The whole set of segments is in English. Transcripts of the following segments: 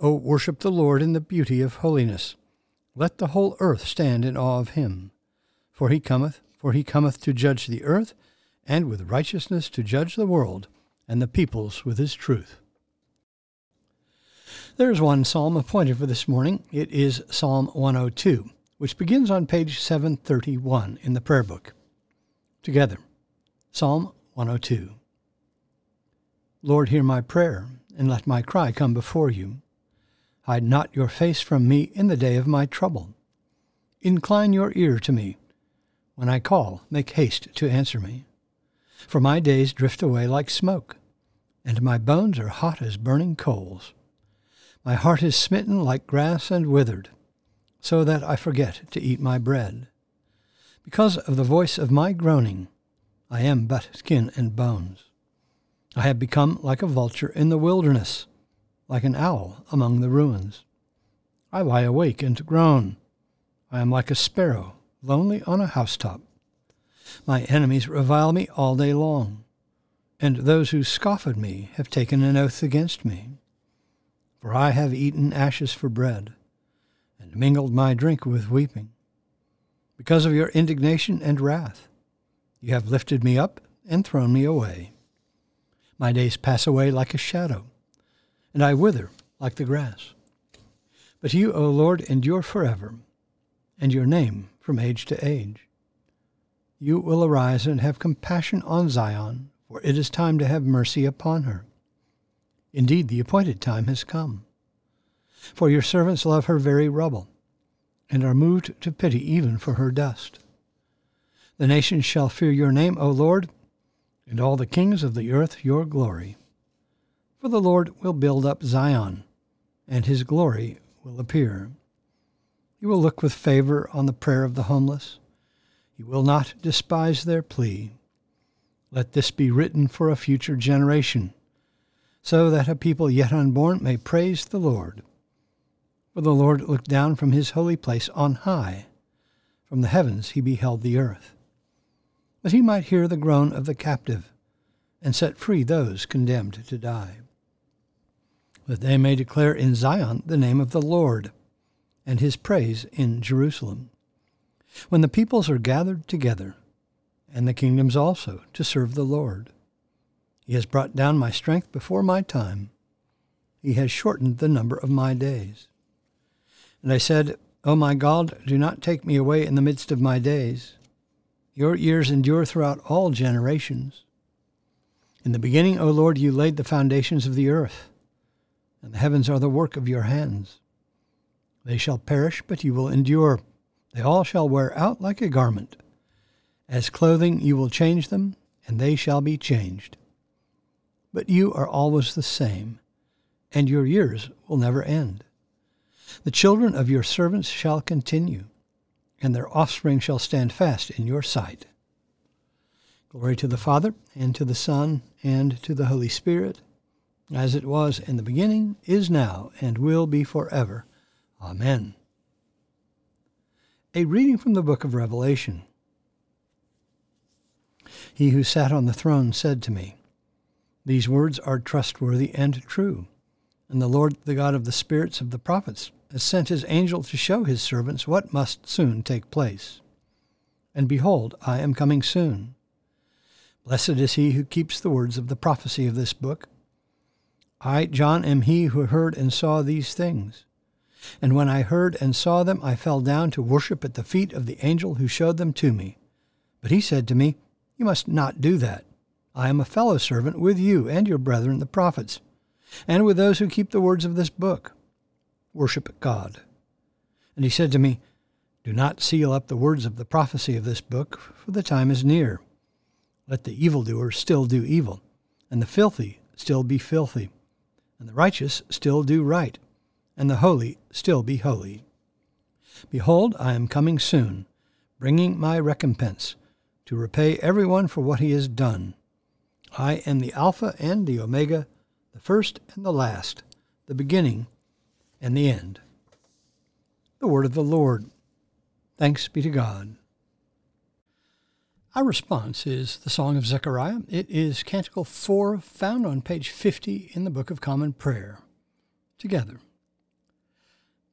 O worship the Lord in the beauty of holiness. Let the whole earth stand in awe of him. For he cometh, for he cometh to judge the earth, and with righteousness to judge the world, and the peoples with his truth. There is one psalm appointed for this morning. It is Psalm 102, which begins on page 731 in the prayer book. Together, Psalm 102. Lord, hear my prayer, and let my cry come before you. Hide not your face from me in the day of my trouble. Incline your ear to me. When I call, make haste to answer me. For my days drift away like smoke, and my bones are hot as burning coals. My heart is smitten like grass and withered, so that I forget to eat my bread. Because of the voice of my groaning, I am but skin and bones. I have become like a vulture in the wilderness like an owl among the ruins. I lie awake and groan. I am like a sparrow, lonely on a housetop. My enemies revile me all day long, and those who scoff at me have taken an oath against me. For I have eaten ashes for bread, and mingled my drink with weeping. Because of your indignation and wrath, you have lifted me up and thrown me away. My days pass away like a shadow and I wither like the grass. But you, O Lord, endure forever, and your name from age to age. You will arise and have compassion on Zion, for it is time to have mercy upon her. Indeed, the appointed time has come. For your servants love her very rubble, and are moved to pity even for her dust. The nations shall fear your name, O Lord, and all the kings of the earth your glory. For the Lord will build up Zion, and his glory will appear. He will look with favor on the prayer of the homeless. He will not despise their plea. Let this be written for a future generation, so that a people yet unborn may praise the Lord. For the Lord looked down from his holy place on high. From the heavens he beheld the earth, that he might hear the groan of the captive, and set free those condemned to die that they may declare in Zion the name of the Lord, and his praise in Jerusalem. When the peoples are gathered together, and the kingdoms also, to serve the Lord. He has brought down my strength before my time. He has shortened the number of my days. And I said, O my God, do not take me away in the midst of my days. Your years endure throughout all generations. In the beginning, O Lord, you laid the foundations of the earth and the heavens are the work of your hands. They shall perish, but you will endure. They all shall wear out like a garment. As clothing you will change them, and they shall be changed. But you are always the same, and your years will never end. The children of your servants shall continue, and their offspring shall stand fast in your sight. Glory to the Father, and to the Son, and to the Holy Spirit as it was in the beginning, is now, and will be forever. Amen. A reading from the book of Revelation. He who sat on the throne said to me, These words are trustworthy and true. And the Lord, the God of the spirits of the prophets, has sent his angel to show his servants what must soon take place. And behold, I am coming soon. Blessed is he who keeps the words of the prophecy of this book. I, John, am he who heard and saw these things. And when I heard and saw them, I fell down to worship at the feet of the angel who showed them to me. But he said to me, You must not do that. I am a fellow servant with you and your brethren the prophets, and with those who keep the words of this book. Worship God. And he said to me, Do not seal up the words of the prophecy of this book, for the time is near. Let the evildoer still do evil, and the filthy still be filthy, and the righteous still do right and the holy still be holy. Behold, I am coming soon, bringing my recompense, to repay everyone for what he has done. I am the Alpha and the Omega, the first and the last, the beginning and the end. The word of the Lord. Thanks be to God. Our response is the Song of Zechariah. It is Canticle 4, found on page 50 in the Book of Common Prayer. Together.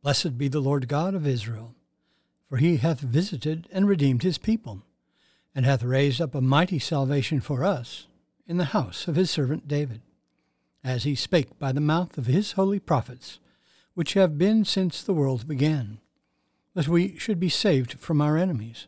Blessed be the Lord God of Israel, for he hath visited and redeemed his people, and hath raised up a mighty salvation for us in the house of his servant David, as he spake by the mouth of his holy prophets, which have been since the world began, that we should be saved from our enemies,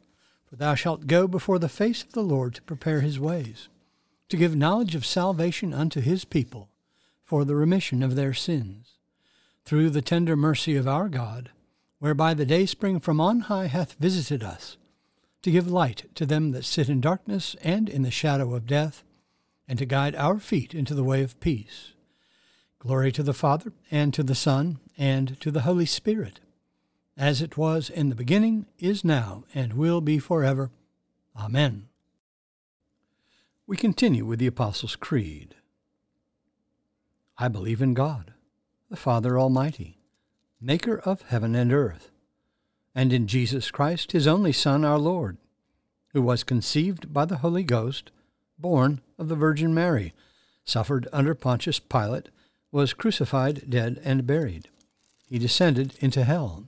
for thou shalt go before the face of the Lord to prepare his ways, to give knowledge of salvation unto his people, for the remission of their sins through the tender mercy of our God, whereby the dayspring from on high hath visited us, to give light to them that sit in darkness and in the shadow of death, and to guide our feet into the way of peace. Glory to the Father, and to the Son, and to the Holy Spirit, as it was in the beginning, is now, and will be forever. Amen. We continue with the Apostles' Creed. I believe in God the Father Almighty, maker of heaven and earth, and in Jesus Christ, his only Son, our Lord, who was conceived by the Holy Ghost, born of the Virgin Mary, suffered under Pontius Pilate, was crucified, dead, and buried. He descended into hell.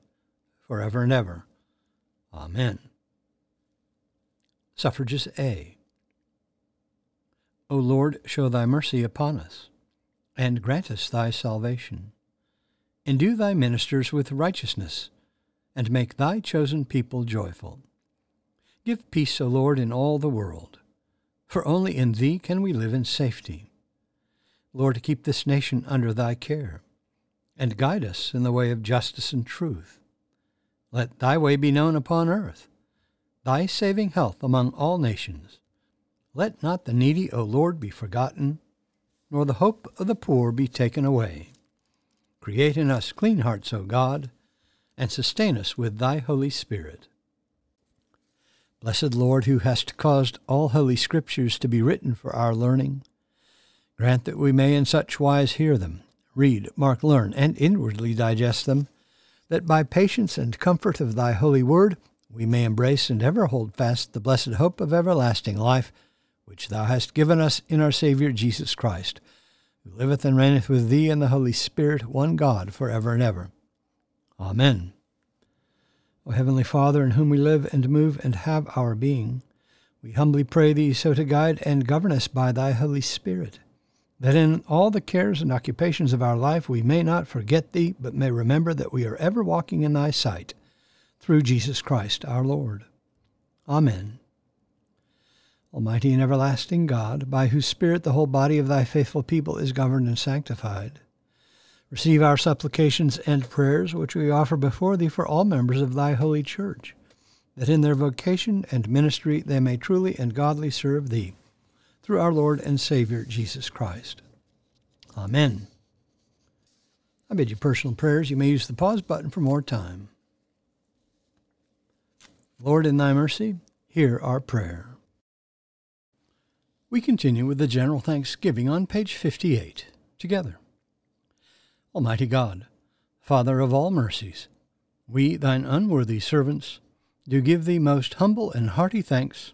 for ever and ever. Amen. Suffrages A. O Lord, show thy mercy upon us, and grant us thy salvation. Endue thy ministers with righteousness, and make thy chosen people joyful. Give peace, O Lord, in all the world, for only in thee can we live in safety. Lord, keep this nation under thy care, and guide us in the way of justice and truth. Let thy way be known upon earth, thy saving health among all nations. Let not the needy, O Lord, be forgotten, nor the hope of the poor be taken away. Create in us clean hearts, O God, and sustain us with thy Holy Spirit. Blessed Lord, who hast caused all holy scriptures to be written for our learning, grant that we may in such wise hear them, read, mark, learn, and inwardly digest them, that by patience and comfort of thy holy word we may embrace and ever hold fast the blessed hope of everlasting life, which thou hast given us in our Saviour Jesus Christ, who liveth and reigneth with thee in the Holy Spirit, one God, for ever and ever. Amen. O Heavenly Father, in whom we live and move and have our being, we humbly pray Thee so to guide and govern us by Thy Holy Spirit, that in all the cares and occupations of our life we may not forget Thee, but may remember that we are ever walking in Thy sight, through Jesus Christ our Lord. Amen. Almighty and everlasting God, by whose Spirit the whole body of Thy faithful people is governed and sanctified, Receive our supplications and prayers, which we offer before Thee for all members of Thy holy church, that in their vocation and ministry they may truly and godly serve Thee, through our Lord and Savior Jesus Christ. Amen. I bid you personal prayers. You may use the pause button for more time. Lord, in Thy mercy, hear our prayer. We continue with the general thanksgiving on page 58 together. Almighty God, Father of all mercies, we, thine unworthy servants, do give thee most humble and hearty thanks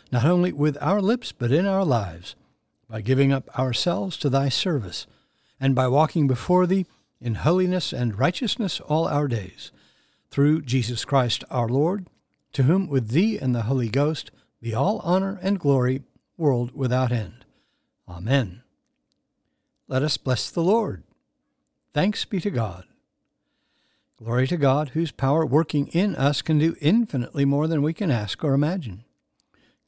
not only with our lips but in our lives, by giving up ourselves to thy service, and by walking before thee in holiness and righteousness all our days, through Jesus Christ our Lord, to whom with thee and the Holy Ghost be all honor and glory, world without end. Amen. Let us bless the Lord. Thanks be to God. Glory to God, whose power working in us can do infinitely more than we can ask or imagine.